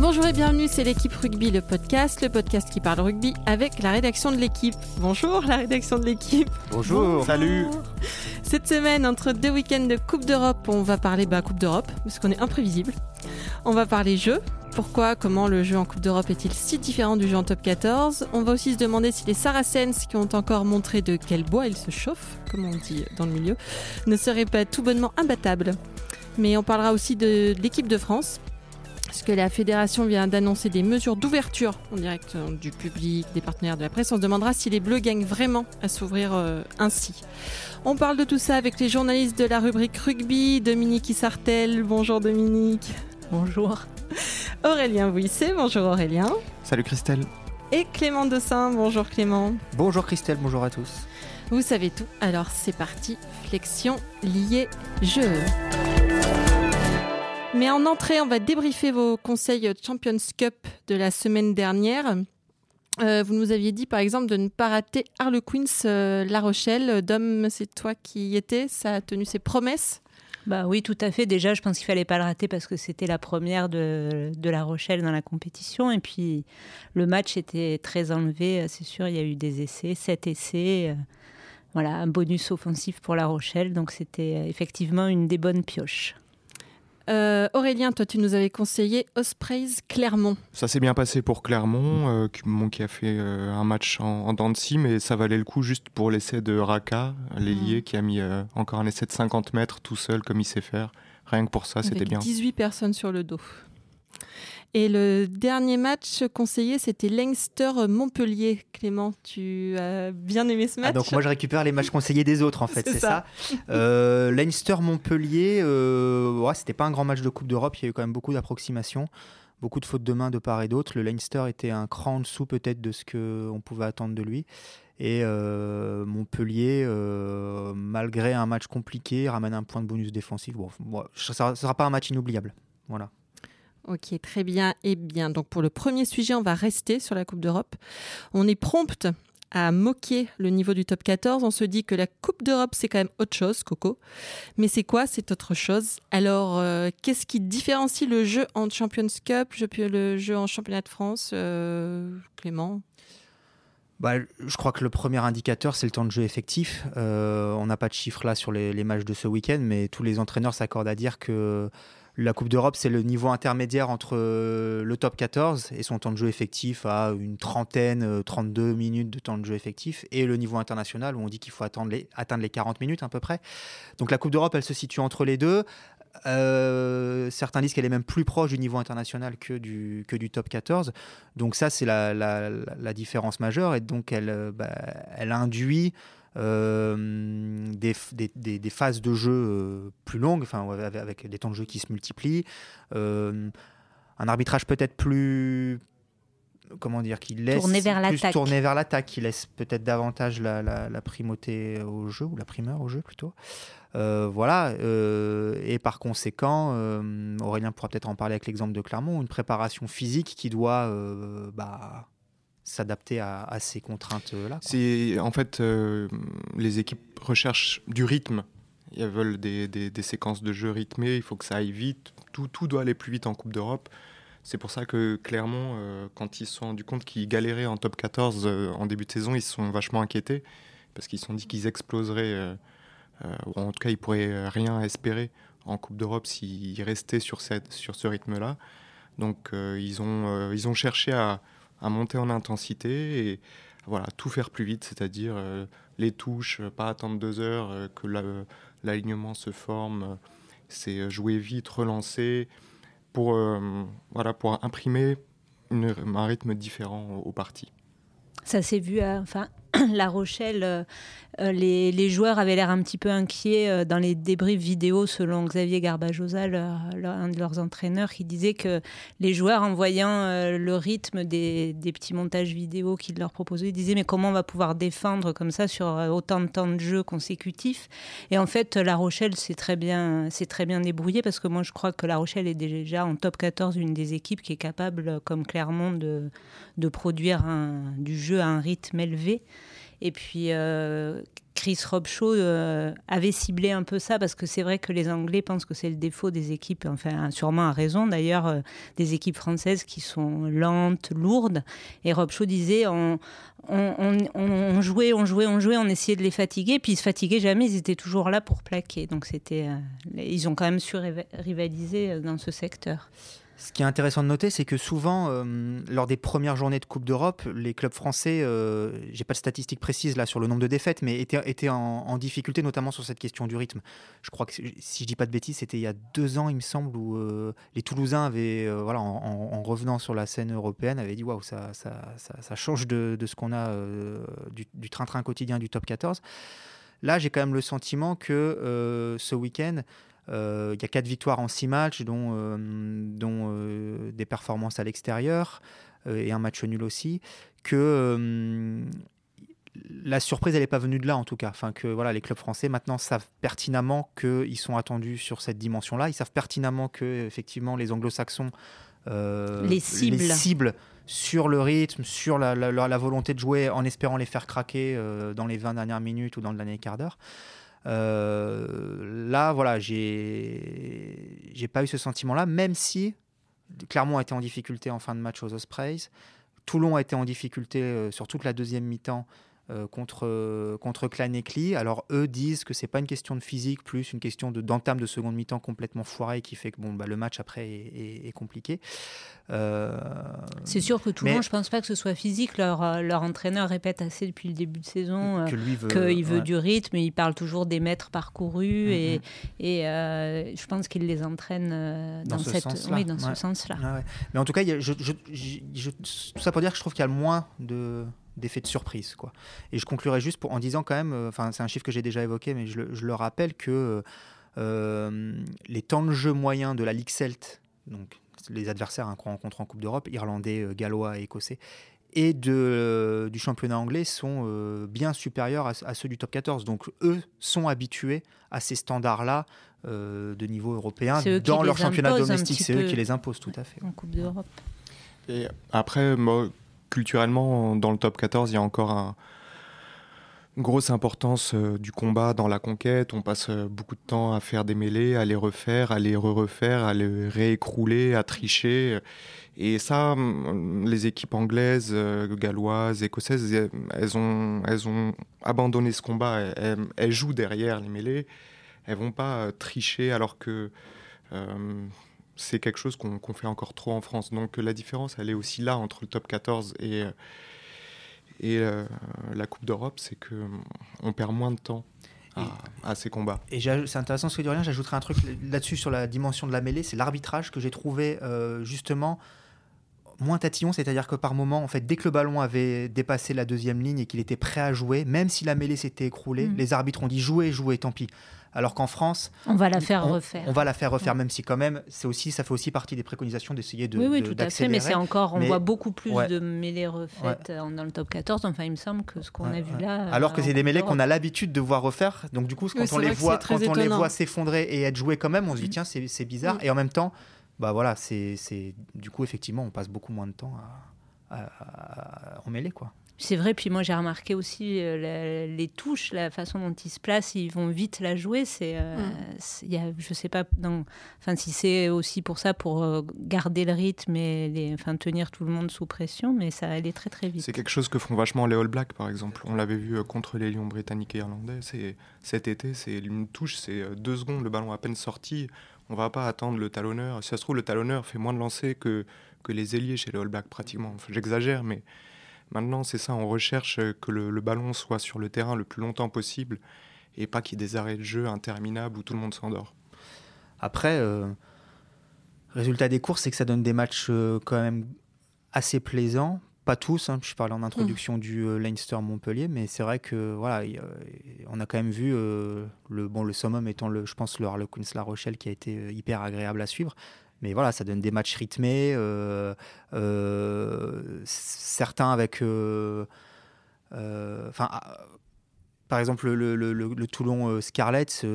Bonjour et bienvenue, c'est l'équipe rugby, le podcast, le podcast qui parle rugby avec la rédaction de l'équipe. Bonjour la rédaction de l'équipe. Bonjour. Salut. Cette semaine, entre deux week-ends de Coupe d'Europe, on va parler bah, Coupe d'Europe, parce qu'on est imprévisible. On va parler jeu. Pourquoi, comment le jeu en Coupe d'Europe est-il si différent du jeu en top 14 On va aussi se demander si les Saracens, qui ont encore montré de quel bois ils se chauffent, comme on dit dans le milieu, ne seraient pas tout bonnement imbattables. Mais on parlera aussi de l'équipe de France, parce que la fédération vient d'annoncer des mesures d'ouverture en direct euh, du public, des partenaires de la presse. On se demandera si les Bleus gagnent vraiment à s'ouvrir euh, ainsi. On parle de tout ça avec les journalistes de la rubrique rugby, Dominique Issartel. Bonjour Dominique. Bonjour. Aurélien Bouisset. Bonjour Aurélien. Salut Christelle. Et Clément Dossin. Bonjour Clément. Bonjour Christelle, bonjour à tous. Vous savez tout, alors c'est parti. Flexion liée jeu. Mais en entrée, on va débriefer vos conseils Champions Cup de la semaine dernière. Euh, vous nous aviez dit par exemple de ne pas rater Harlequins euh, La Rochelle. Dom, c'est toi qui y étais, ça a tenu ses promesses bah oui, tout à fait. Déjà, je pense qu'il fallait pas le rater parce que c'était la première de, La Rochelle dans la compétition. Et puis, le match était très enlevé. C'est sûr, il y a eu des essais, sept essais. Euh, voilà, un bonus offensif pour La Rochelle. Donc, c'était effectivement une des bonnes pioches. Euh, Aurélien, toi, tu nous avais conseillé Ospreys Clermont. Ça s'est bien passé pour Clermont, euh, qui, a fait euh, un match en, en dents de scie, mais ça valait le coup juste pour l'essai de Raka, l'ailier, mmh. qui a mis encore un essai de 50 mètres tout seul, comme il sait faire. Rien que pour ça, c'était bien. 18 personnes sur le dos. Et le dernier match conseillé, c'était Leinster-Montpellier. Clément, tu as bien aimé ce ah, match Donc moi, je récupère les matchs conseillés des autres, en fait, c'est ça. Euh, Leinster-Montpellier, euh, ouais, c'était pas un grand match de Coupe d'Europe, il y a eu quand même beaucoup d'approximations beaucoup de fautes de main de part et d'autre. Le Leinster était un cran en dessous peut-être de ce qu'on pouvait attendre de lui. Et euh, Montpellier, euh, malgré un match compliqué, ramène un point de bonus défensif. Bon, ça ne sera pas un match inoubliable. Voilà. Ok, très bien. Et bien, donc pour le premier sujet, on va rester sur la Coupe d'Europe. On est prompt à moquer le niveau du top 14. On se dit que la Coupe d'Europe, c'est quand même autre chose, Coco. Mais c'est quoi C'est autre chose? Alors, euh, qu'est-ce qui différencie le jeu en Champions Cup, le jeu en Championnat de France euh, Clément? Bah, je crois que le premier indicateur, c'est le temps de jeu effectif. Euh, on n'a pas de chiffres là sur les matchs de ce week-end, mais tous les entraîneurs s'accordent à dire que la Coupe d'Europe, c'est le niveau intermédiaire entre euh, le top 14 et son temps de jeu effectif à une trentaine, 32 euh, minutes de temps de jeu effectif, et le niveau international où on dit qu'il faut atteindre les 40 minutes à peu près. Donc la Coupe d'Europe, elle se situe entre les deux. Euh, certains disent qu'elle est même plus proche du niveau international que du, top 14. Donc ça, c'est la, différence majeure. Et donc, elle, bah, elle induit euh, des, des, des, phases de jeu euh, plus longues, enfin, avec, des temps de jeu qui se multiplient, euh, un arbitrage peut-être plus comment dire, qui laisse tourner vers l'attaque, tourner vers l'attaque, qui laisse peut-être davantage la, la, primauté au jeu ou la primeur au jeu plutôt. voilà, et par conséquent, Aurélien pourra peut-être en parler avec l'exemple de Clermont, une préparation physique qui doit bah, s'adapter à, ces contraintes-là. En fait euh, les équipes recherchent du rythme. Elles veulent des, des, séquences de jeu rythmées. Il faut que ça aille vite. Tout, tout doit aller plus vite en Coupe d'Europe. C'est pour ça que Clermont, euh, quand ils se sont rendus compte qu'ils galéraient en top 14 euh, en début de saison, ils se sont vachement inquiétés parce qu'ils se sont dit qu'ils exploseraient. ou en tout cas, ils pourraient rien espérer en Coupe d'Europe s'ils restaient sur, cette, sur ce rythme-là. Donc, ils, ont, ils ont cherché à à monter en intensité et voilà, tout faire plus vite, c'est-à-dire euh, les touches, euh, pas attendre deux heures euh, que l'alignement se forme, c'est jouer vite, relancer, pour, voilà, pour imprimer un rythme différent aux parties. Ça s'est vu, enfin, La Rochelle, euh, euh, les, joueurs avaient l'air un petit peu inquiets euh, dans les débriefs vidéo, selon Xavier Garbajosa, un de leurs entraîneurs, qui disait que les joueurs, en voyant le rythme des, petits montages vidéo qu'il leur proposait, disaient mais comment on va pouvoir défendre comme ça sur autant de temps de jeu consécutifs? Et en fait, La Rochelle s'est très bien, très bien débrouillé parce que moi je crois que La Rochelle est déjà en top 14 une des équipes qui est capable, comme Clermont, de, produire du jeu à un rythme élevé. Et puis Chris Robshaw avait ciblé un peu ça parce que c'est vrai que les Anglais pensent que c'est le défaut des équipes, enfin sûrement à raison d'ailleurs, des équipes françaises qui sont lentes, lourdes. Et Robshaw disait on, on, jouait, on jouait, on jouait, on essayait de les fatiguer, puis ils se fatiguaient jamais, ils étaient toujours là pour plaquer. Donc c'était, ils ont quand même su rivaliser dans ce secteur. Ce qui est intéressant de noter, c'est que souvent, euh, lors des premières journées de Coupe d'Europe, les clubs français, euh, j'ai pas de statistiques précises là sur le nombre de défaites, mais étaient, en, difficulté, notamment sur cette question du rythme. Je crois que, si je dis pas de bêtises, c'était il y a deux ans, il me semble, où euh, les Toulousains avaient, euh, voilà, en, revenant sur la scène européenne, avaient dit waouh, ça, change de ce qu'on a du train-train quotidien du top 14. Là, j'ai quand même le sentiment que ce week-end, euh, il y a quatre victoires en six matchs, dont, euh, dont euh, des performances à l'extérieur et un match nul aussi. Que la surprise, elle n'est pas venue de là en tout cas. Enfin, que voilà, les clubs français maintenant savent pertinemment qu'ils sont attendus sur cette dimension-là. Ils savent pertinemment que effectivement les Anglo-Saxons les, cibles. sur le rythme, sur la, la, volonté de jouer en espérant les faire craquer dans les 20 dernières minutes ou dans le dernier quart d'heure. Euh, là, voilà, j'ai j'ai pas eu ce sentiment-là, même si Clermont a été en difficulté en fin de match aux Ospreys. Toulon a été en difficulté euh, sur toute la deuxième mi-temps contre, contre Clanecli. Alors eux disent que c'est pas une question de physique, plus une question de, d'entame de seconde mi-temps complètement foirée qui fait que bon, bah, le match après est, compliqué. Euh, c'est sûr que Toulon, je pense pas que ce soit physique. Leur, euh, leur entraîneur répète assez depuis le début de saison qu'il veut, veut du rythme. Il parle toujours des mètres parcourus et, mm-hmm. et je pense qu'il les entraîne dans, cette, oui, dans ce sens-là. Mais en tout cas, je, tout ça pour dire que je trouve qu'il y a le moins de d'effet de surprise. Quoi. Et je conclurai juste pour, en disant quand même, euh, enfin c'est un chiffre que j'ai déjà évoqué, mais je le, rappelle que euh, les temps de jeu moyens de la Ligue Celt, donc les adversaires hein, qu'on rencontre en Coupe d'Europe, irlandais, euh, gallois et écossais, et de, du championnat anglais sont bien supérieurs à, ceux du top 14. Donc eux sont habitués à ces standards-là de niveau européen dans leur championnat domestique. C'est eux qui les imposent tout à fait. En Coupe d'Europe. Et après, moi, culturellement, dans le top 14, il y a encore une grosse importance euh, du combat dans la conquête. On passe euh, beaucoup de temps à faire des mêlées, à les refaire, à les re-refaire, à les réécrouler, à tricher. Et ça, les équipes anglaises, euh, galloises, écossaises, elles ont, elles ont abandonné ce combat. Elles, jouent derrière les mêlées. Elles vont pas tricher alors que c'est quelque chose qu'on fait encore trop en France. Donc la différence, elle est aussi là entre le top 14 et, et euh, la Coupe d'Europe, c'est qu'on perd moins de temps à, ces combats. Et c'est intéressant ce que tu dis, rien, j'ajouterai un truc là-dessus sur la dimension de la mêlée, c'est l'arbitrage que j'ai trouvé euh, justement moins tatillon, c'est-à-dire que par moment, en fait, dès que le ballon avait dépassé la deuxième ligne et qu'il était prêt à jouer, même si la mêlée s'était écroulée, mm. les arbitres ont dit jouer, jouer, tant pis. Alors qu'en France, on va la faire refaire. On va la faire refaire, même si quand même, c'est aussi, ça fait aussi partie des préconisations d'essayer de. Oui, oui, tout à fait. Mais c'est encore, on voit beaucoup plus de mêlées refaites dans le top 14. Enfin, il me semble que ce qu'on a vu là. Alors que c'est des mêlées qu'on a l'habitude de voir refaire. Donc du coup, quand on les voit, quand on les voit s'effondrer et être joués quand même, on se dit mm. tiens, c'est bizarre. Et en même temps, bah voilà, c'est du coup effectivement, on passe beaucoup moins de temps à, à, en mêler quoi. C'est vrai, puis moi j'ai remarqué aussi euh, les touches, la façon dont ils se placent, ils vont vite la jouer. C'est, euh, mm. y a, je sais pas, enfin si c'est aussi pour ça, pour euh, garder le rythme et les, enfin tenir tout le monde sous pression, mais ça allait très très vite. C'est quelque chose que font vachement les All Blacks par exemple. On l'avait vu contre les Lions britanniques et irlandais. C'est cet été, c'est une touche, c'est deux secondes, le ballon à peine sorti. On va pas attendre le talonneur. Si ça se trouve, le talonneur fait moins de lancers que les ailiers chez les All Blacks pratiquement. J'exagère, mais Maintenant, c'est ça, on recherche que le, ballon soit sur le terrain le plus longtemps possible et pas qu'il y ait des arrêts de jeu interminables où tout le monde s'endort. Après, euh, résultat des courses, c'est que ça donne des matchs euh, quand même assez plaisants. Pas tous, hein, je parlais en introduction mmh. du euh, Leinster-Montpellier, mais c'est vrai que voilà, on a quand même vu le, bon, le summum étant, le, je pense, le Harlequins-La Rochelle qui a été hyper agréable à suivre. Mais voilà, ça donne des matchs rythmés, euh, euh, certains avec. Euh, enfin, par exemple, le, le, le Toulon Scarlett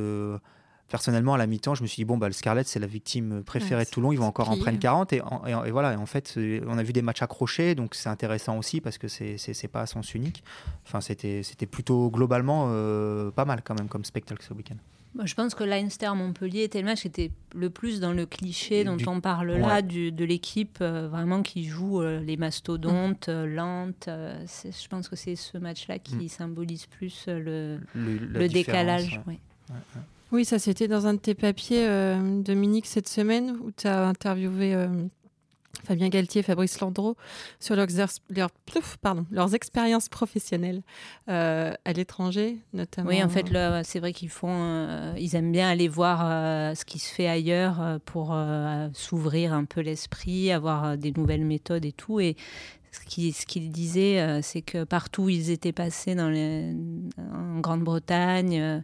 personnellement, à la mi-temps, je me suis dit, bon, bah, le Scarlett, c'est la victime préférée de Toulon, ils vont encore en prendre 40. Et, et, voilà, en fait, on a vu des matchs accrochés, donc c'est intéressant aussi parce que c'est pas à sens unique. Enfin, c'était plutôt globalement euh, pas mal quand même comme spectacle ce week-end. je pense que Leinster-Montpellier était le match qui était le plus dans le cliché dont on parle là, du, de l'équipe euh, vraiment qui joue euh, les mastodontes, mmh. lentes. je pense que c'est ce match-là qui mmh. symbolise plus le, le, décalage. Oui, ça c'était dans un de tes papiers, euh, Dominique, cette semaine, où tu as interviewé euh, Fabien Galtier et Fabrice Landreau sur leurs, expériences professionnelles euh, à l'étranger, notamment. Oui, en fait, c'est vrai qu'ils font, ils aiment bien aller voir ce qui se fait ailleurs pour s'ouvrir un peu l'esprit, avoir des nouvelles méthodes et tout. Et ce qu'ils disaient, c'est que partout où ils étaient passés en Grande-Bretagne,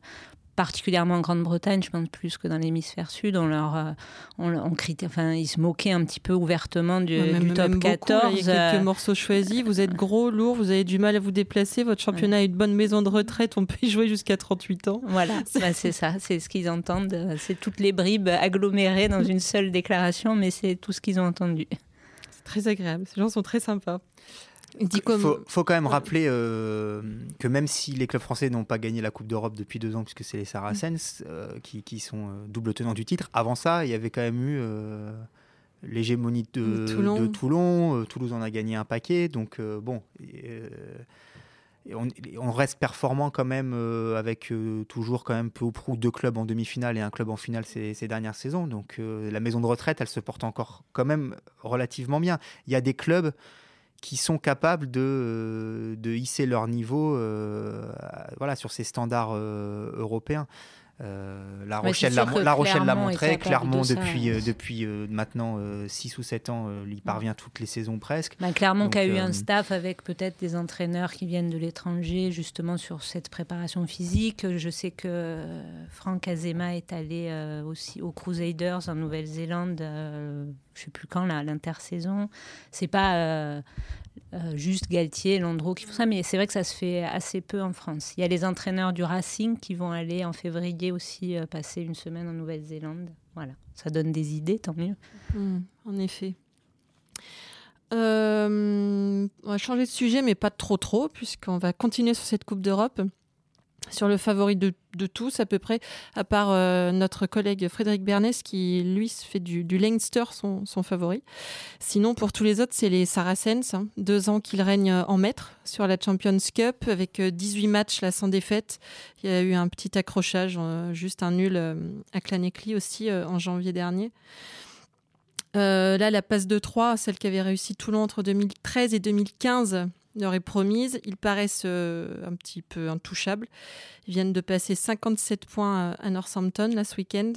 particulièrement en Grande-Bretagne, je pense plus que dans l'hémisphère sud, on leur, euh, on, enfin, ils se moquaient un petit peu ouvertement du, top 14. il y a quelques euh. morceaux choisis. Vous êtes gros, lourd, vous avez du mal à vous déplacer. Votre championnat a une bonne maison de retraite. On peut y jouer jusqu'à 38 ans. Voilà, bah, c'est ça. C'est ce qu'ils entendent. C'est toutes les bribes agglomérées dans une seule déclaration, mais c'est tout ce qu'ils ont entendu. C'est très agréable. Ces gens sont très sympas. Il faut, quand même rappeler euh, que même si les clubs français n'ont pas gagné la Coupe d'Europe depuis deux ans, puisque c'est les Saracens euh, qui, sont euh, double tenants du titre, avant ça, il y avait quand même eu l'hégémonie de, Toulon. De Toulouse en a gagné un paquet. Donc, bon. On, reste performant quand même avec toujours quand même peu ou prou deux clubs en demi-finale et un club en finale ces, ces dernières saisons. Donc la maison de retraite, elle se porte encore quand même relativement bien. Il y a des clubs qui sont capables de, euh, de hisser leur niveau euh, voilà, sur ces standards euh, européens. Euh, la Rochelle l'a montré, Clermont depuis, euh, depuis euh, maintenant 6 ou 7 ans, il parvient toutes les saisons presque. Bah, Clermont qui a eu un staff avec peut-être des entraîneurs qui viennent de l'étranger justement sur cette préparation physique. Je sais que Franck Azema est allé aussi aux Crusaders en Nouvelle-Zélande, je ne sais plus quand, là, l'intersaison. C'est pas euh, juste Galtier, Landreau qui font ça, mais c'est vrai que ça se fait assez peu en France. Il y a les entraîneurs du Racing qui vont aller en février aussi euh, passer une semaine en Nouvelle-Zélande. Voilà, ça donne des idées, tant mieux. Hmm, en effet. Euh, on va changer de sujet, mais pas trop trop, puisqu'on va continuer sur cette Coupe d'Europe sur le favori de, tous à peu près, à part euh, notre collègue Frédéric Bernès qui, lui, fait du, Leinster son, favori. Sinon, pour tous les autres, c'est les Saracens. Hein. Deux ans qu'ils règnent en maître sur la Champions Cup avec 18 euh, matchs sans défaite. Il y a eu un petit accrochage, euh, juste un nul à Clanecly aussi en janvier dernier. là, la passe de 3, celle qui avait réussi Toulon entre 2013 et 2015, leur est promise. Ils paraissent euh, un petit peu intouchables. Ils viennent de passer 57 points à Northampton là, ce week-end.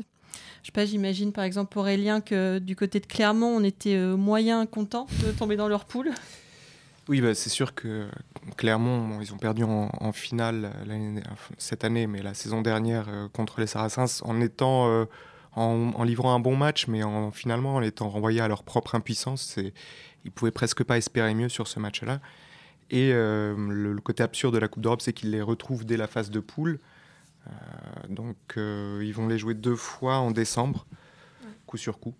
Sais pas, j'imagine par exemple Aurélien que du côté de Clermont, on était euh, moyen content de tomber dans leur poule. Oui, bah, c'est sûr que Clermont, ils ont perdu en, finale cette année, mais la saison dernière euh, contre les Saracens, en étant en, livrant un bon match, mais en, finalement en étant renvoyés à leur propre impuissance. Ils pouvaient presque pas espérer mieux sur ce match-là. Et euh, le, côté absurde de la Coupe d'Europe, c'est qu'ils les retrouvent dès la phase de poule. Euh, donc euh, ils vont les jouer deux fois en décembre, coup sur coup.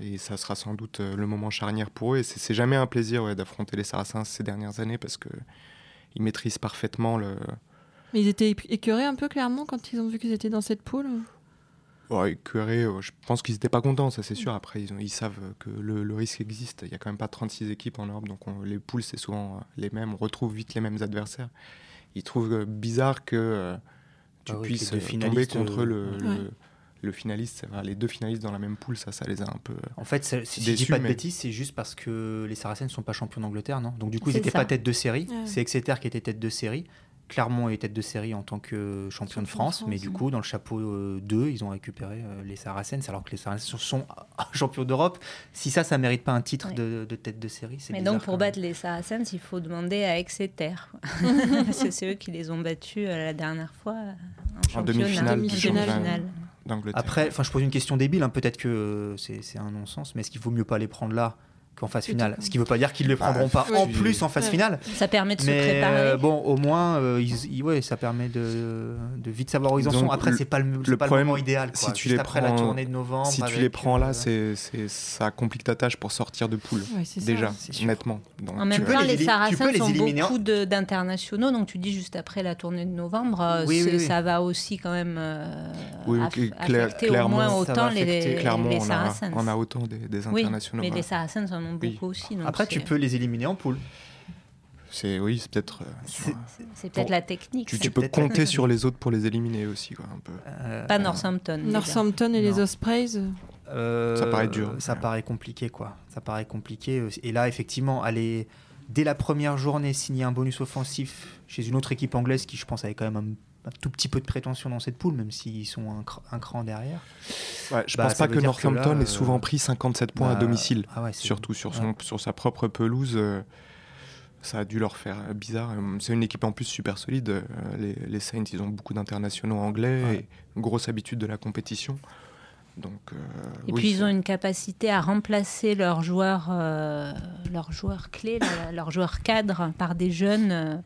Et ça sera sans doute le moment charnière pour eux. Et c'est jamais un plaisir d'affronter les Saracens ces dernières années parce qu'ils maîtrisent parfaitement le. Mais ils étaient écœurés un peu clairement quand ils ont vu qu'ils étaient dans cette poule euh, je pense qu'ils n'étaient pas contents, ça c'est sûr. Après, ils, ils savent que le, risque existe. Il n'y a quand même pas 36 équipes en Europe, donc les poules, c'est souvent euh, les mêmes. On retrouve vite les mêmes adversaires. Ils trouvent euh, bizarre que tu ah puisses tomber contre le, le, finaliste. les deux finalistes dans la même poule, ça, ça les a un peu. En fait, si je dis pas de bêtises, c'est juste parce que les Saracens ne sont pas champions d'Angleterre, non? Donc du coup, ils n'étaient pas tête de série. C'est Exeter qui était tête de série. Clermont est tête de série en tant que champion de France, mais du coup, dans le chapeau 2, euh, ils ont récupéré euh, les Saracens, alors que les Saracens sont champions d'Europe. Si ça, ça mérite pas un titre de, tête de série, c'est Mais donc, pour battre les Saracens, il faut demander à Exeter. Parce que c'est eux qui les ont battus euh, la dernière fois en, demi-finale. Après, enfin, je pose une question débile, hein, peut-être que c'est un non-sens, mais est-ce qu'il vaut mieux pas les prendre là qu'en phase finale. Ce qui ne veut pas dire qu'ils ne le prendront pas Oui. en plus en phase Ouais. finale. Ça permet de se préparer. euh, bon, au moins, euh, ils- ils- ouais, ça permet de, de vite savoir où ils en Donc, sont. Après, c'est pas le, pas problème, le moment idéal. si tu Juste les après prends- la tournée de novembre. Si tu les prends là, euh, c'est, ça complique ta tâche pour sortir de poule. Ouais, c'est ça. Déjà, nettement. Donc, En même temps, les Saracens peux les ont éliminer en- beaucoup de- d'internationaux, donc tu dis juste après la tournée de novembre, Oui, oui, ça va aussi quand même euh, Oui, affecter au clairement, moins autant les, Saracens. on a autant des, internationaux. mais les Saracens en ont Oui. beaucoup aussi. donc Après, tu peux les éliminer en poule. C'est, oui, c'est peut-être. euh, C'est- peut-être Bon, la technique. tu, peux compter sur les autres pour les éliminer aussi, quoi, un peu. Euh, Pas Northampton. Northampton et les. Ospreys. euh, Euh, Ça paraît dur. Ça Ouais. paraît compliqué, quoi. Ça paraît compliqué. Et là, effectivement, aller dès la première journée signer un bonus offensif chez une autre équipe anglaise qui, je pense, avait quand même un, un tout petit peu de prétention dans cette poule, même s'ils sont un, cr- un cran derrière. Ouais, je Bah, pense pas que Northampton ait souvent euh, pris 57 points à Bah, domicile, ah ouais, surtout sur, son, sur sa propre pelouse. euh, ça a dû leur faire bizarre. Euh, C'est une équipe en plus super solide. euh, Les, les Saints, ils ont beaucoup d'internationaux anglais Ouais. et une grosse habitude de la compétition. Donc, euh, Et oui, puis ils ont une capacité à remplacer leurs joueurs, euh, leurs joueurs clés, leurs joueurs cadres par des jeunes euh,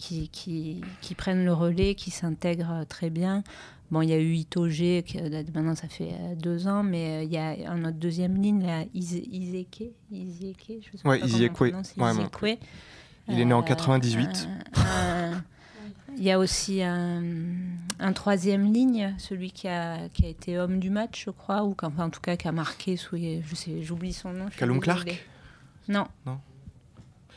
qui, qui, qui prennent le relais, qui s'intègrent très bien. Bon, il y a eu Itoge, euh, maintenant ça fait euh, deux ans, mais euh, il y a un autre deuxième ligne, là, Ize- Izeke, Izeke, je sais Ouais, pas Izekwe. Ouais, Izekwe. Il est né en Euh, 98. un- un- Il y a aussi un, un troisième ligne, celui qui a, qui a été homme du match, je crois, ou qu'enfin, en tout cas qui a marqué sous, je sais, j'oublie son nom. désolée. Clark? Non. Non.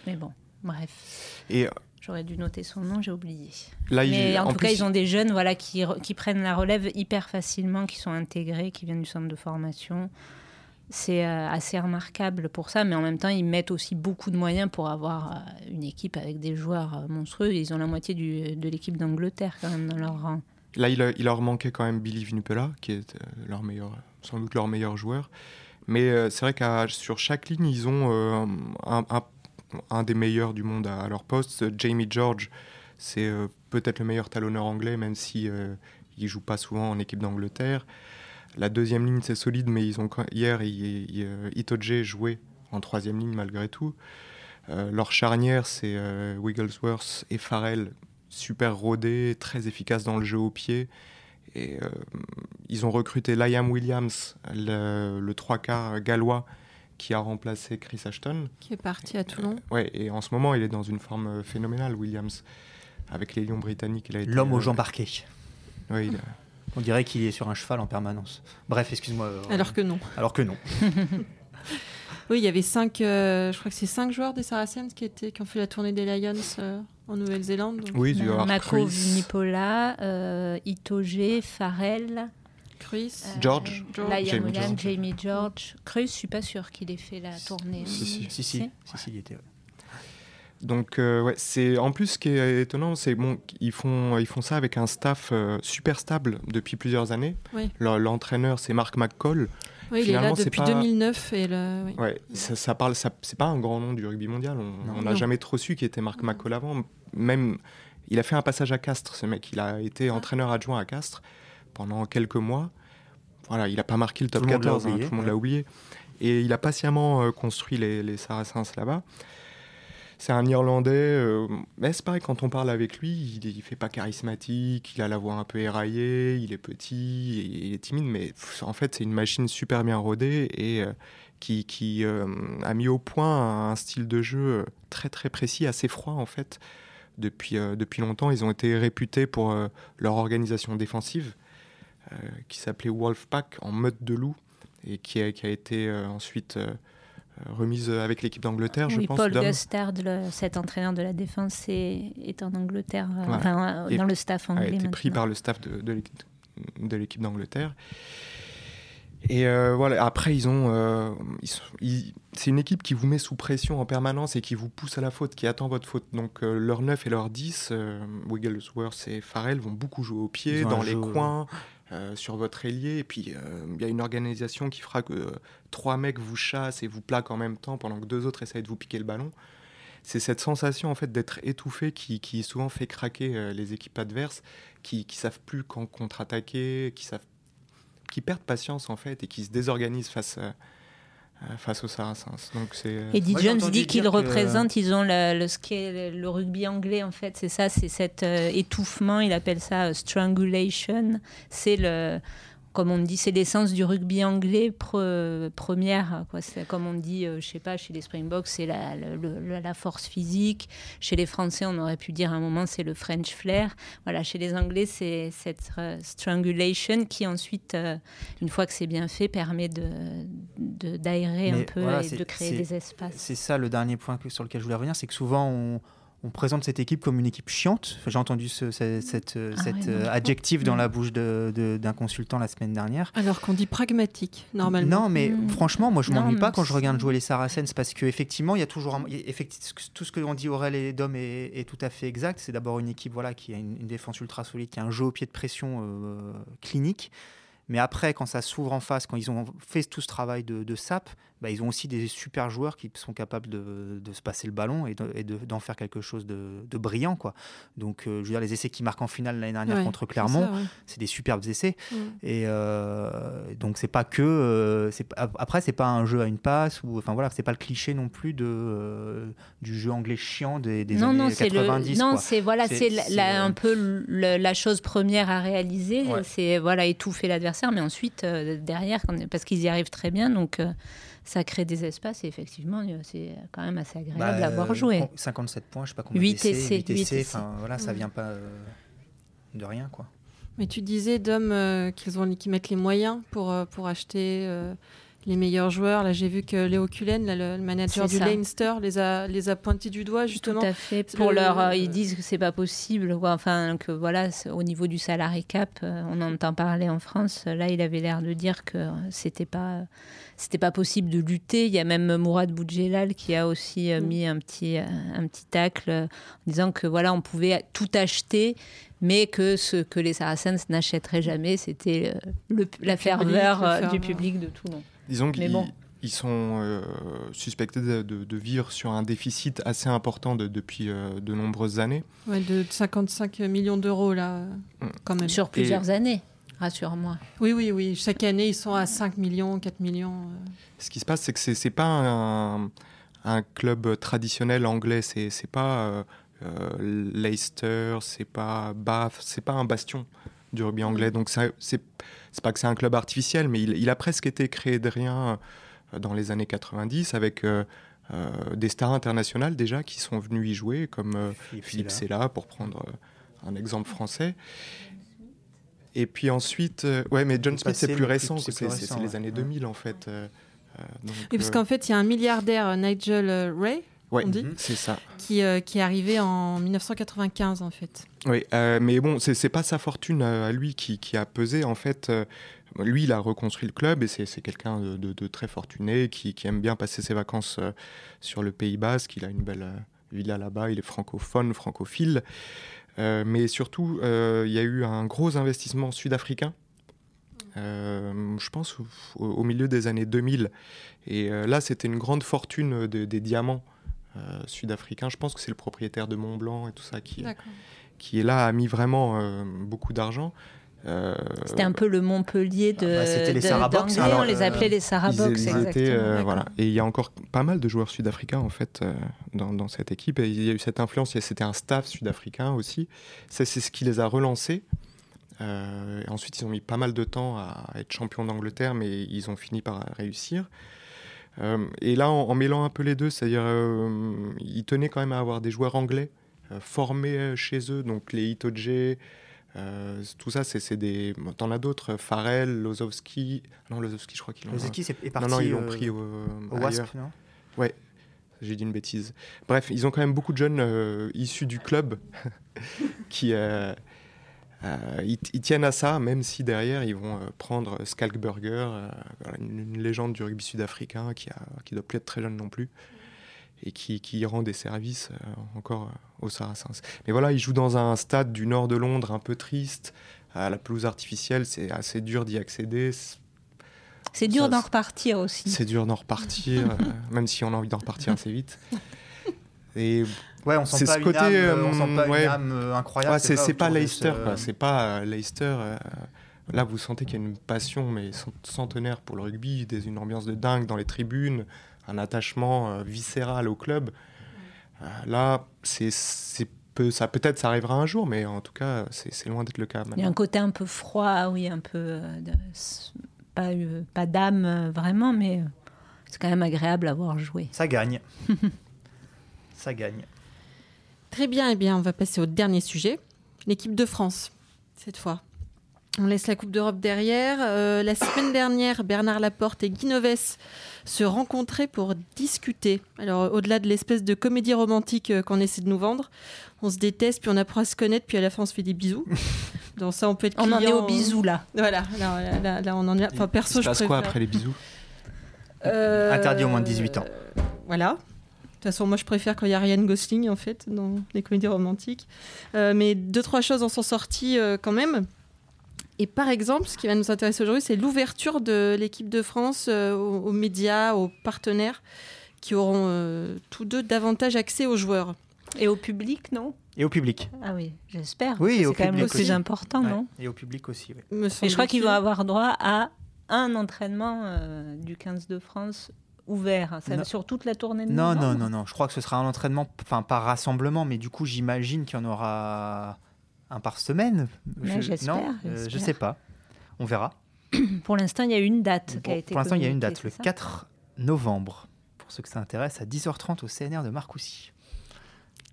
Mais bon, bref, Et euh, j'aurais dû noter son nom, j'ai oublié. là, Mais il, en, tout plus, cas, ils ont des jeunes, voilà, qui, qui prennent la relève hyper facilement, qui sont intégrés, qui viennent du centre de formation. C'est euh, assez remarquable pour ça, mais en même temps, ils mettent aussi beaucoup de moyens pour avoir euh, une équipe avec des joueurs euh, monstrueux. Ils ont la moitié du- de l'équipe d'Angleterre quand même dans leur rang. Là, il, il leur manquait quand même Billy Vnupela, qui est leur meilleur, sans doute leur meilleur joueur. Mais c'est vrai que sur chaque ligne, ils ont un, un- un des meilleurs du monde à, leur poste. Jamie George, c'est euh, peut-être le meilleur talonneur anglais, même si euh, il joue pas souvent en équipe d'Angleterre. La deuxième ligne, c'est solide, mais ils ont hier, il- il- euh, jouait en troisième ligne malgré tout. Leur charnière, c'est Wigglesworth et Farrell, super rodés, très efficaces dans le jeu au pied. Et ils ont recruté Liam Williams, le, le trois quarts gallois, qui a remplacé Chris Ashton. qui est parti à Toulon. Ouais, et en ce moment, il est dans une forme euh, phénoménale, Williams. Avec les Lions britanniques, il a été. L'homme aux euh, jambes arquées. il a- On dirait qu'il est sur un cheval en permanence. Bref, excuse-moi. euh, Alors que non. alors que non. Oui, il y avait cinq, euh, je crois que c'est cinq joueurs des Saracens qui, étaient, qui ont fait la tournée des Lions euh, en Nouvelle-Zélande. donc Oui, Mako Chris, Vunipola, euh, Itoge, Farrell, Chris, euh, George. George. Liam Jamie George. Jamie George. Cruz, je suis pas sûr qu'il ait fait la tournée. Si, si. Si, si, si, si, il était. ouais. Donc euh, ouais, c'est en plus ce qui est étonnant, c'est bon, ils font ils font ça avec un staff euh, super stable depuis plusieurs années. Oui. L'entraîneur c'est Mark McCall. Oui, il est là depuis pas- 2009 et le, oui. Ouais, ça, ça parle, ça, c'est pas un grand nom du rugby mondial. On n'a jamais trop su qui était Mark McCall avant. Même, il a fait un passage à Castres, ce mec. Il a été Ah. entraîneur adjoint à Castres pendant quelques mois. Voilà, il n'a pas marqué le top Tout le monde l'a 14, hein, oublié, tout le monde ouais. l'a oublié. Et il a patiemment euh, construit les, les Saracens là-bas. C'est un Irlandais, euh, mais c'est pareil, quand on parle avec lui, il, il fait pas charismatique, il a la voix un peu éraillée, il est petit, et il est timide, mais pff, en fait c'est une machine super bien rodée et euh, qui, qui, euh, a mis au point un style de jeu très très précis, assez froid en fait. Depuis, depuis longtemps, ils ont été réputés pour leur organisation défensive, qui s'appelait Wolfpack en mode de loup, et qui a, qui a été euh, ensuite euh, euh, remise avec l'équipe d'Angleterre, je Oui, pense. Paul. Gustard, le- cet entraîneur de la défense, est, est en Angleterre, euh, enfin, euh, Et dans le staff a anglais. été maintenant. pris par le staff de, de l'équipe- d'Angleterre. Et euh, voilà, après, ils ont, euh, ils sont- ils- c'est une équipe qui vous met sous pression en permanence et qui vous pousse à la faute, qui attend votre faute. Donc, euh, leur 9 et leur 10, euh, Wigglesworth et Farrell vont beaucoup jouer au pied, dans les jeu- coins, euh, sur votre ailier. Et puis, euh, il y a une organisation qui fera que euh, trois mecs vous chassent et vous plaquent en même temps pendant que deux autres essayent de vous piquer le ballon. C'est cette sensation en fait d'être étouffé qui, qui souvent fait craquer les équipes adverses, qui, qui savent plus quand contre-attaquer, qui savent, qui perdent patience en fait et qui se désorganisent face à, face aux Saracens. Donc c'est. Eddie Jones dit qu'ils représentent, ils ont le, le, le, rugby anglais en fait, c'est ça, c'est cet étouffement, il appelle ça strangulation, c'est le comme on dit, c'est l'essence du rugby anglais première. Quoi. Comme on dit, euh, je sais pas, chez les Springboks, c'est la, la, force physique. Chez les Français, on aurait pu dire à un moment, c'est le French flair. Voilà, chez les Anglais, c'est cette euh, strangulation qui ensuite, euh, une fois que c'est bien fait, permet d'aérer de, d'aérer un peu et de créer des espaces. C'est ça le dernier point sur lequel je voulais revenir, c'est que souvent on on présente cette équipe comme une équipe chiante. J'ai entendu ce, cet ah euh, adjectif dans la bouche d'un consultant la semaine dernière. Alors qu'on dit pragmatique, normalement. Non, mais mm. franchement, moi, je m'ennuie pas quand je regarde jouer les Saracens parce qu'effectivement, il y a toujours. tout ce que l'on dit Aurel et Dom est, tout à fait exact. C'est d'abord une équipe voilà, qui a une, défense ultra solide, qui a un jeu au pied de pression euh, clinique. Mais après, quand ça s'ouvre en face, quand ils ont fait tout ce travail de, de SAP, bah, ils ont aussi des super joueurs qui sont capables de, se passer le ballon et d'en faire quelque chose de, brillant. Quoi. Donc, euh, je veux dire, les essais qui marquent en finale l'année dernière contre Clermont, c'est des superbes essais. Mm. Et euh, donc, c'est pas que. Euh, après, c'est pas un jeu à une passe, ou enfin voilà, c'est pas le cliché non plus de, du jeu anglais chiant des, des années 90. non, c'est voilà, c'est un peu la chose première à réaliser. C'est voilà, étouffer l'adversaire, mais ensuite, derrière, parce qu'ils y arrivent très bien. Donc ça crée des espaces et effectivement, euh, c'est quand même assez agréable bah, d'avoir joué. 57 points, je sais pas combien 8 essais, 8 essais, voilà, ça vient pas euh, de rien quoi. Mais tu disais, Dom, euh, qu'ils ont qu'ils mettent les moyens pour, pour acheter les meilleurs joueurs. Là, j'ai vu que Léo Cullen, le, manager du Leinster, les a, les a pointés du doigt, justement. Tout à fait. Pour leur, euh, ils disent que c'est pas possible. Enfin, que voilà, au niveau du salarié cap, euh, on entend parler en France. Là, il avait l'air de dire que c'était pas, c'était pas possible de lutter. Il y a même Mourad Boudjelal qui a aussi euh, mm. mis un petit, un petit tacle en disant que voilà, on pouvait tout acheter, mais que ce que les Saracens n'achèteraient jamais, c'était la ferveur du public de Toulon. Disons qu'ils sont euh, suspectés de, vivre sur un déficit assez important depuis euh, de nombreuses années. Ouais, de 55 millions d'euros, là, mm. quand même. Sur plusieurs années, rassure-moi. Oui, oui, oui. Chaque année, ils sont à 5 millions, 4 millions. Euh. Ce qui se passe, c'est que ce n'est pas un, un, club traditionnel anglais. C'est n'est pas Leicester, c'est pas Bath, c'est pas un bastion du rugby anglais. Mm. Donc, c'est c'est pas que c'est un club artificiel, mais il, a presque été créé de rien euh, dans les années 90 avec euh, euh, des stars internationales déjà qui sont venus y jouer, comme Philippe, Sella, pour prendre un exemple français. Et puis ensuite, ouais, mais John Smith, c'est plus récent, c'est les années 2000 en fait. oui, parce qu'en fait, il y a un milliardaire, Nigel Ray, Ouais, c'est ça. Qui, euh, qui est arrivé en 1995 en fait. Oui, euh, mais bon, c'est pas sa fortune à lui qui, a pesé en fait. Euh, lui, il a reconstruit le club et c'est quelqu'un de, très fortuné qui, aime bien passer ses vacances sur le Pays Basque. Il a une belle villa là-bas, il est francophone, francophile. mais surtout, il y a eu un gros investissement sud-africain. je pense au, milieu des années 2000. Et là, c'était une grande fortune des diamants euh, sud-africain. Je pense que c'est le propriétaire de Mont Blanc et tout ça qui, qui est là, a mis vraiment euh, beaucoup d'argent. Euh, c'était un peu le Montpellier de. Ah bah, c'était les Sarabox. on les appelait les Sarabox, exactement. voilà. Et il y a encore pas mal de joueurs sud-africains en fait dans, dans, cette équipe. Et il y a eu cette influence. C'était un staff sud-africain aussi. C'est ce qui les a relancés. ensuite, ils ont mis pas mal de temps à être champions d'Angleterre, mais ils ont fini par réussir. Euh, et là, en, mêlant un peu les deux, c'est-à-dire, euh, ils tenaient quand même à avoir des joueurs anglais euh, formés chez eux, donc les Itoje, tout ça, c'est des. T'en as d'autres, Farrell, Lozowski. Non, Lozowski, je crois qu'ils l'ont. Lozowski, est parti. Non, non, ils l'ont pris au, au Wasp, non? Ouais, j'ai dit une bêtise. Bref, ils ont quand même beaucoup de jeunes issus du club qui, euh, ils, tiennent à ça, même si derrière ils vont euh, prendre Skalkberger, euh, une, légende du rugby sud-africain qui, qui doit plus être très jeune non plus et qui, qui rend des services encore aux Saracens. Mais voilà, ils jouent dans un stade du nord de Londres un peu triste, à la pelouse artificielle, c'est assez dur d'y accéder. C'est dur d'en repartir aussi. C'est dur d'en repartir, même si on a envie d'en repartir assez vite. Et Ouais, on sent pas ce une côté, âme, on sent pas une âme euh, incroyable. c'est pas Leicester, c'est pas Leicester Là, vous sentez qu'il y a une passion mais centenaire pour le rugby, des, une ambiance de dingue dans les tribunes, un attachement viscéral au club. là, c'est peut, ça peut-être ça arrivera un jour, mais en tout cas, c'est loin d'être le cas. Il y a un côté un peu froid, oui, un peu pas, pas d'âme vraiment, mais c'est quand même agréable à voir jouer. Ça gagne. ça gagne. Très bien, et eh bien, on va passer au dernier sujet, l'équipe de France, cette fois. On laisse la Coupe d'Europe derrière. Euh, la semaine dernière, Bernard Laporte et Guy Noves se rencontraient pour discuter. Alors, au-delà de l'espèce de comédie romantique euh, qu'on essaie de nous vendre, on se déteste, puis on apprend à se connaître, puis à la fin, on se fait des bisous. Donc ça, on peut être On en est au bisous, là. Voilà, là, on en est... Enfin, perso, Il se passe quoi après les bisous euh, Interdit au moins de 18 ans. Voilà. De toute façon, moi, je préfère quand il y a Ryan Gosling, en fait, dans les comédies romantiques. Euh, mais deux, trois choses en sont sorties euh, quand même. Et par exemple, ce qui va nous intéresser aujourd'hui, c'est l'ouverture de l'équipe de France euh, aux, médias, aux partenaires, qui auront tous deux davantage accès aux joueurs. Et au public, non? Et au public. Ah oui, j'espère. Oui, c'est quand même le plus important, non? Et au public aussi, oui. Et je crois qu'ils vont avoir droit à un entraînement du 15 de France ouvert ça, sur toute la tournée de non, non, non, non. Je crois que ce sera un entraînement, enfin par rassemblement, mais du coup j'imagine qu'il y en aura un par semaine. j'espère. Non, euh, je sais pas. On verra. Pour l'instant, il y a une date qui a été. Pour l'instant, il y a une date, le 4 novembre. Pour ceux que ça intéresse, à 10h30 au CNR de Marcoussis.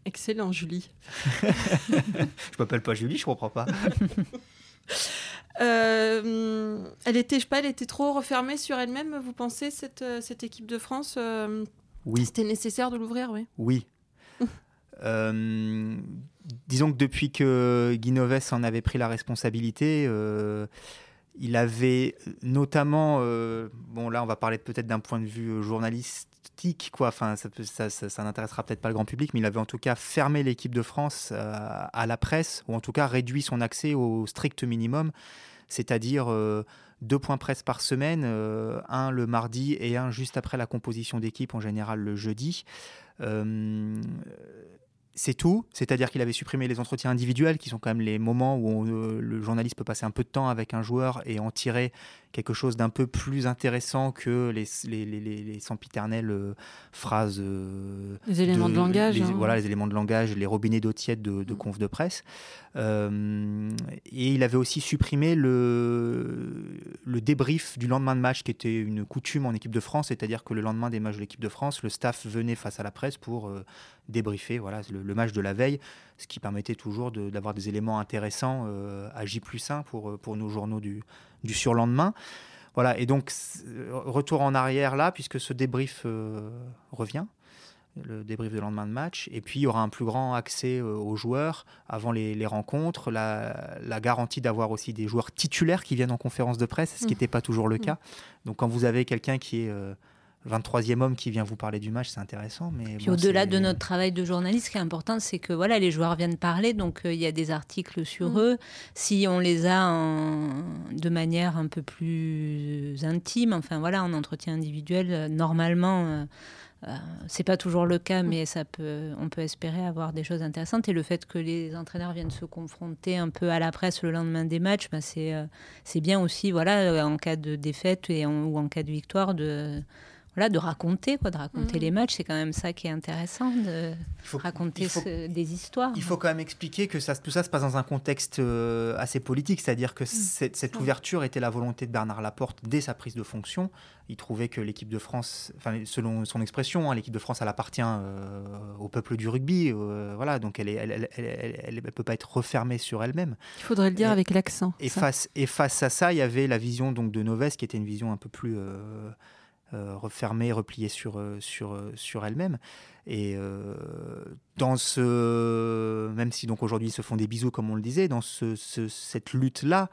Excellent, Julie. je m'appelle pas Julie, je comprends pas. Euh, elle était, je sais pas, elle était trop refermée sur elle-même, vous pensez, cette, euh, cette équipe de France euh, Oui. C'était nécessaire de l'ouvrir, oui? Oui. disons que depuis que Guinoves en avait pris la responsabilité, il avait notamment, bon là on va parler peut-être d'un point de vue journaliste quoi. Enfin, ça, ça, n'intéressera peut-être pas le grand public, mais il avait en tout cas fermé l'équipe de France euh, à la presse, ou en tout cas réduit son accès au strict minimum, c'est-à-dire euh, deux points presse par semaine, euh, un le mardi et un juste après la composition d'équipe, en général le jeudi c'est tout. C'est-à-dire qu'il avait supprimé les entretiens individuels, qui sont quand même les moments où euh, le journaliste peut passer un peu de temps avec un joueur et en tirer quelque chose d'un peu plus intéressant que les, les, les, les sempiternelles euh, phrases. Euh, les éléments de, langage. Hein. Voilà, les éléments de langage, les robinets d'eau tiède de, de mm. conf de presse. et il avait aussi supprimé le, le débrief du lendemain de match, qui était une coutume en équipe de France, c'est-à-dire que le lendemain des matchs de l'équipe de France, le staff venait face à la presse pour débriefer voilà, le, match de la veille, ce qui permettait toujours d'avoir des éléments intéressants euh, à J plus 1 pour, euh, pour nos journaux du, surlendemain. Voilà, et donc retour en arrière là, puisque ce débrief euh, revient, le débrief de lendemain de match, et puis il y aura un plus grand accès aux joueurs avant les, les rencontres, la, la garantie d'avoir aussi des joueurs titulaires qui viennent en conférence de presse, ce qui n'était mmh. pas toujours le mmh. cas. Donc quand vous avez quelqu'un qui est 23e homme qui vient vous parler du match, c'est intéressant. Mais Puis au-delà de notre travail de journaliste, ce qui est important, c'est que voilà, les joueurs viennent parler, donc euh, il y a des articles sur mm. eux. Si on les a en, de manière un peu plus intime, enfin voilà, en entretien individuel, euh, normalement. Euh, euh, c'est pas toujours le cas, mm. mais ça peut, on peut espérer avoir des choses intéressantes. Et le fait que les entraîneurs viennent se confronter un peu à la presse le lendemain des matchs, bah c'est, c'est bien aussi, voilà, en cas de défaite et ou en cas de victoire, de, voilà, de raconter, quoi, de raconter mm. les matchs. C'est quand même ça qui est intéressant, de raconter des histoires. Il faut quand même expliquer que ça, tout ça se passe dans un contexte euh, assez politique, c'est-à-dire que mm. cette, ouverture était la volonté de Bernard Laporte dès sa prise de fonction. Il trouvait que l'équipe de France, enfin, selon son expression, hein, l'équipe de France, elle appartient euh, au peuple du rugby, euh, voilà, donc elle ne elle, elle, peut pas être refermée sur elle-même. Il faudrait le dire avec l'accent. Et face, et face à ça, il y avait la vision donc de Noves, qui était une vision un peu plus euh, refermée, repliée sur, euh, sur, euh, sur elle-même. Et dans ce, même si donc aujourd'hui ils se font des bisous comme on le disait, dans ce, cette lutte-là,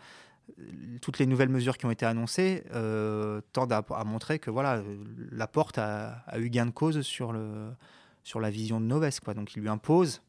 toutes les nouvelles mesures qui ont été annoncées tendent à, montrer que voilà, la porte a, eu gain de cause sur, le, sur la vision de Noves. Quoi. Donc il lui impose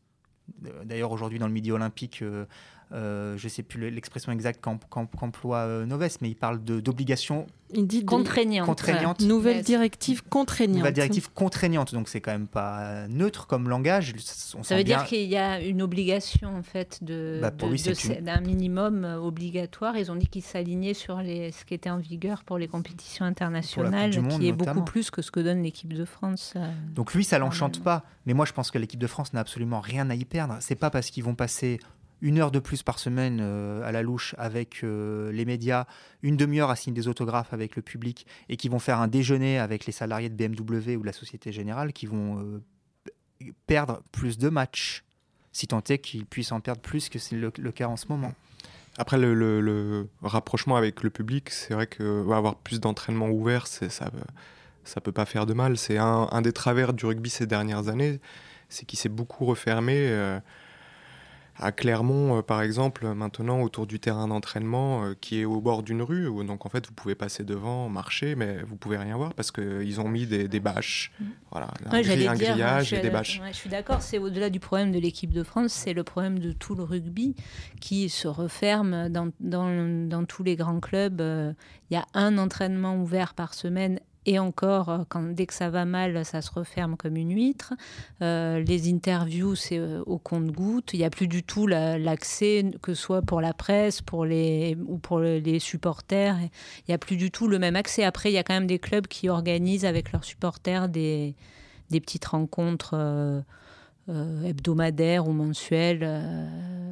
D'ailleurs, aujourd'hui, dans le Midi Olympique, euh, je ne sais plus l'expression exacte qu'emploie euh, Noves, mais il parle d'obligation il dit contraignante. contraignante. Nouvelle directive contraignante. Nouvelle directive contraignante, donc c'est quand même pas neutre comme langage. ça veut dire qu'il y a une obligation en fait de, bah, d'un minimum euh, obligatoire. Ils ont dit qu'ils s'alignaient sur les, ce qui était en vigueur pour les compétitions internationales, qui est beaucoup plus que ce que donne l'équipe de France. donc lui, ça l'enchante pas. Mais moi, je pense que l'équipe de France n'a absolument rien à y perdre. C'est pas parce qu'ils vont passer une heure de plus par semaine euh, à la louche avec euh, les médias, une demi-heure à signer des autographes avec le public et qui vont faire un déjeuner avec les salariés de BMW ou de la Société Générale qui vont euh, perdre plus de matchs, si tant est qu'ils puissent en perdre plus que c'est le, cas en ce moment. Après, le, rapprochement avec le public, c'est vrai que avoir plus d'entraînement ouvert, ça ça peut pas faire de mal. C'est un, des travers du rugby ces dernières années, c'est qu'il s'est beaucoup refermé à Clermont, euh, par exemple, maintenant autour du terrain d'entraînement euh, qui est au bord d'une rue, où donc en fait vous pouvez passer devant, marcher, mais vous pouvez rien voir parce qu'ils ont mis des, bâches, mm. voilà, un, grillage et des bâches. je suis d'accord, c'est au-delà du problème de l'équipe de France, c'est le problème de tout le rugby qui se referme dans, dans, dans tous les grands clubs. Euh, il y a un entraînement ouvert par semaine et encore, euh, dès que ça va mal, ça se referme comme une huître. Euh, les interviews, c'est euh, au compte-goutte. Il n'y a plus du tout l'accès, que ce soit pour la presse pour les, ou pour les supporters. Il n'y a plus du tout le même accès. Après, il y a quand même des clubs qui organisent avec leurs supporters des, des petites rencontres. Hebdomadaire ou mensuel. Euh,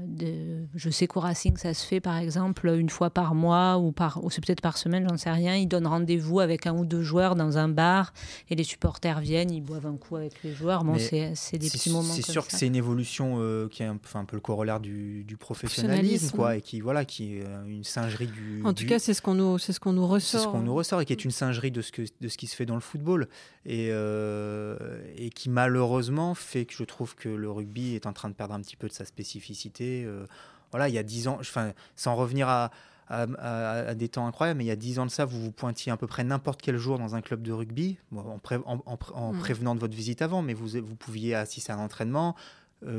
de, je sais qu'au Racing, ça se fait par exemple une fois par mois ou, par, ou c'est peut-être par semaine, j'en sais rien. Ils donnent rendez-vous avec un ou deux joueurs dans un bar et les supporters viennent, ils boivent un coup avec les joueurs. Bon, c'est, des petits moments. C'est sûr que c'est une évolution euh, qui est un, un, peu le corollaire du, du professionnalisme, quoi, et qui, voilà, qui est une singerie du. En tout cas, c'est ce qu'on nous, c'est ce qu'on nous ressort. C'est ce qu'on nous ressort et qui est une singerie de ce, que, de ce qui se fait dans le football et, et qui malheureusement fait que je trouve que le rugby est en train de perdre un petit peu de sa spécificité. Euh, voilà, il y a 10 ans, enfin, sans revenir à, à, des temps incroyables, mais il y a 10 ans de ça, vous vous pointiez à peu près n'importe quel jour dans un club de rugby, en, en, mm. prévenant de votre visite avant, mais vous, vous pouviez assister à un entraînement, euh,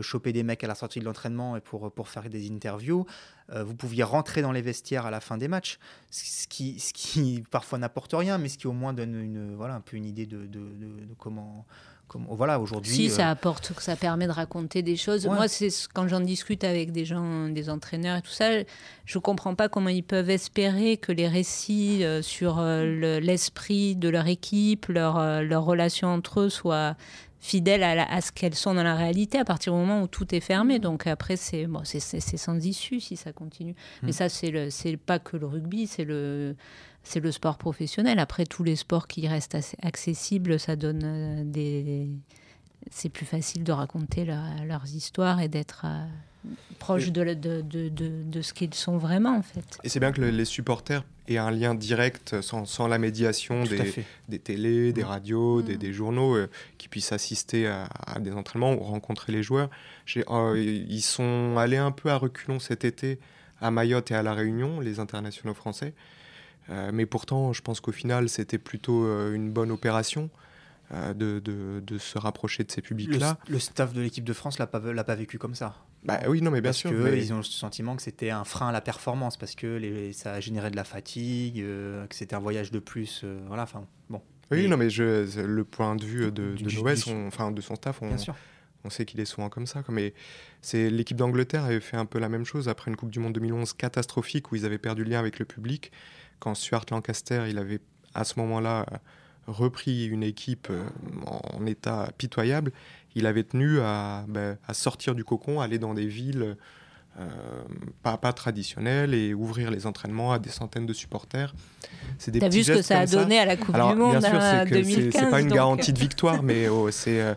choper des mecs à la sortie de l'entraînement et pour, pour faire des interviews. Euh, vous pouviez rentrer dans les vestiaires à la fin des matchs, ce qui, ce qui parfois n'apporte rien, mais ce qui au moins donne une, voilà, un peu une idée de, de, de comment voilà, aujourd'hui. Si, ça euh, apporte, ça permet de raconter des choses. Moi, c'est quand j'en discute avec des gens, des entraîneurs et tout ça, je comprends pas comment ils peuvent espérer que les récits euh, sur euh, l'esprit de leur équipe, leur, leur relation entre eux soient fidèles à, ce qu'elles sont dans la réalité à partir du moment où tout est fermé. Donc après, c'est bon, c'est sans issue si ça continue. Mais hmm. ça, c'est pas que le rugby, c'est le c'est le sport professionnel. Après, tous les sports qui restent accessibles, ça donne euh, des. C'est plus facile de raconter leurs histoires et d'être euh, proche de, de, de, de, ce qu'ils sont vraiment, en fait. Et c'est bien que les supporters aient un lien direct, sans, sans la médiation des, des télés, des mmh. radios, des, mmh. des, journaux, euh, qui puissent assister à, des entraînements ou rencontrer les joueurs. ils sont allés un peu à reculons cet été à Mayotte et à La Réunion, les internationaux français. Euh, mais pourtant, je pense qu'au final, c'était plutôt euh, une bonne opération. Euh, de, de, de, se rapprocher de ces publics-là. Le, staff de l'équipe de France l'a pas, l'a pas vécu comme ça. Bah oui, non, mais bien sûr. Que Ils ont le sentiment que c'était un frein à la performance parce que les, ça a généré de la fatigue, que c'était un voyage de plus. voilà, enfin, bon. Oui, non, mais je, le point de vue de, de enfin, de son staff, on, on sait qu'il est souvent comme ça. Mais c'est l'équipe d'Angleterre avait fait un peu la même chose après une Coupe du Monde 2011 catastrophique où ils avaient perdu le lien avec le public quand Stuart Lancaster, il avait à ce moment-là repris une équipe euh, en état pitoyable, il avait tenu à, ben, sortir du cocon, aller dans des villes euh, pas, pas traditionnelles et ouvrir les entraînements à des centaines de supporters. T'as vu ce que ça a donné à la Coupe du Monde bien sûr, c'est 2015 C'est pas une garantie de victoire, mais oh, c'est euh,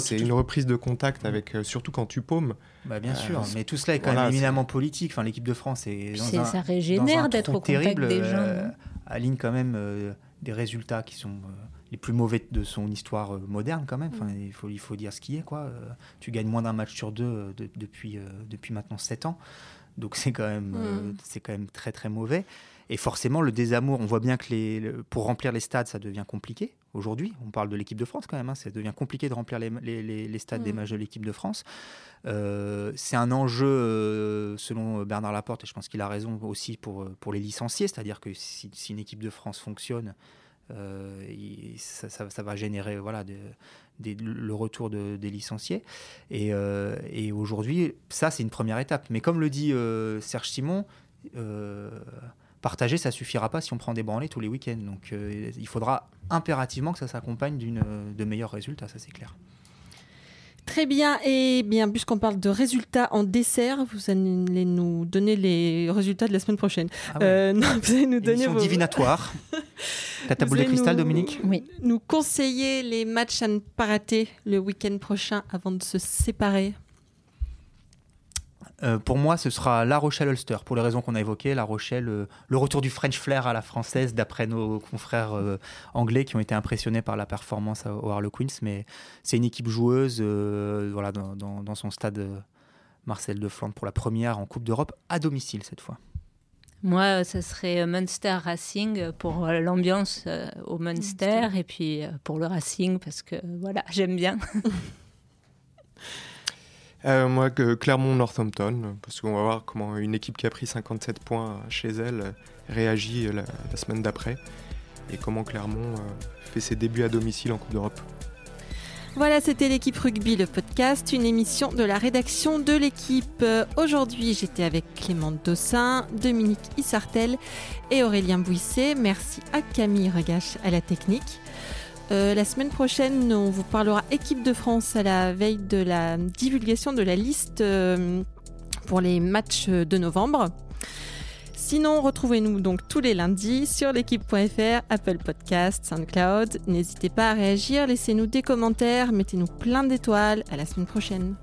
c'est une reprise de contact avec, surtout quand tu paumes. Bah bien sûr, mais tout cela est quand même éminemment politique. Enfin, l'équipe de France est dans un, ça régénère d'être au contact terrible, des gens. Euh, aligne quand même euh, des résultats qui sont euh, les plus mauvais de son histoire moderne quand même. Enfin, mm. il faut il faut dire ce qui est quoi. tu gagnes moins d'un match sur deux depuis depuis maintenant sept ans. Donc c'est quand, même, mm. c'est quand même très très mauvais. Et forcément, le désamour, on voit bien que les, pour remplir les stades, ça devient compliqué aujourd'hui. On parle de l'équipe de France quand même, hein. ça devient compliqué de remplir les, les, les stades des mm. matchs de l'équipe de France. Euh, c'est un enjeu, euh, selon Bernard Laporte, et je pense qu'il a raison aussi pour, pour les licenciés, c'est-à-dire que si, une équipe de France fonctionne, euh, ça, va générer voilà, le retour de, des licenciés. Et, et aujourd'hui, ça, c'est une première étape. Mais comme le dit Serge Simon, partager, ça suffira pas si on prend des branlées tous les week-ends. Donc euh, il faudra impérativement que ça s'accompagne de meilleurs résultats, ça c'est clair. Très bien, et bien puisqu'on parle de résultats en dessert, vous allez nous donner les résultats de la semaine prochaine. Ah euh, non, vous allez nous donner vos... divinatoire. T'as ta boule de cristal, Dominique Oui. Nous conseiller les matchs à ne pas rater le week-end prochain avant de se séparer. Euh, pour moi, ce sera La Rochelle-Ulster, pour les raisons qu'on a évoquées. La Rochelle, euh, le retour du French flair à la française, d'après nos confrères euh, anglais qui ont été impressionnés par la performance au Harlequins. Mais c'est une équipe joueuse voilà, dans, son stade Marcel de Flandre pour la première en Coupe d'Europe, à domicile cette fois. Moi, ce serait Munster Racing pour l'ambiance au Munster et puis pour le Racing parce que voilà, j'aime bien. Euh, moi, Clermont-Northampton, parce qu'on va voir comment une équipe qui a pris 57 points chez elle réagit la, semaine d'après et comment Clermont euh, fait ses débuts à domicile en Coupe d'Europe. Voilà, c'était l'équipe rugby, le podcast, une émission de la rédaction de l'équipe. Aujourd'hui, j'étais avec Clément Dossin, Dominique Issartel et Aurélien Bouisset. Merci à Camille Regache à la technique. Euh, la semaine prochaine, on vous parlera équipe de France à la veille de la divulgation de la liste euh, pour les matchs de novembre. Sinon, retrouvez-nous donc tous les lundis sur l'équipe.fr, Apple Podcast, SoundCloud. N'hésitez pas à réagir, laissez-nous des commentaires, mettez-nous plein d'étoiles. À la semaine prochaine.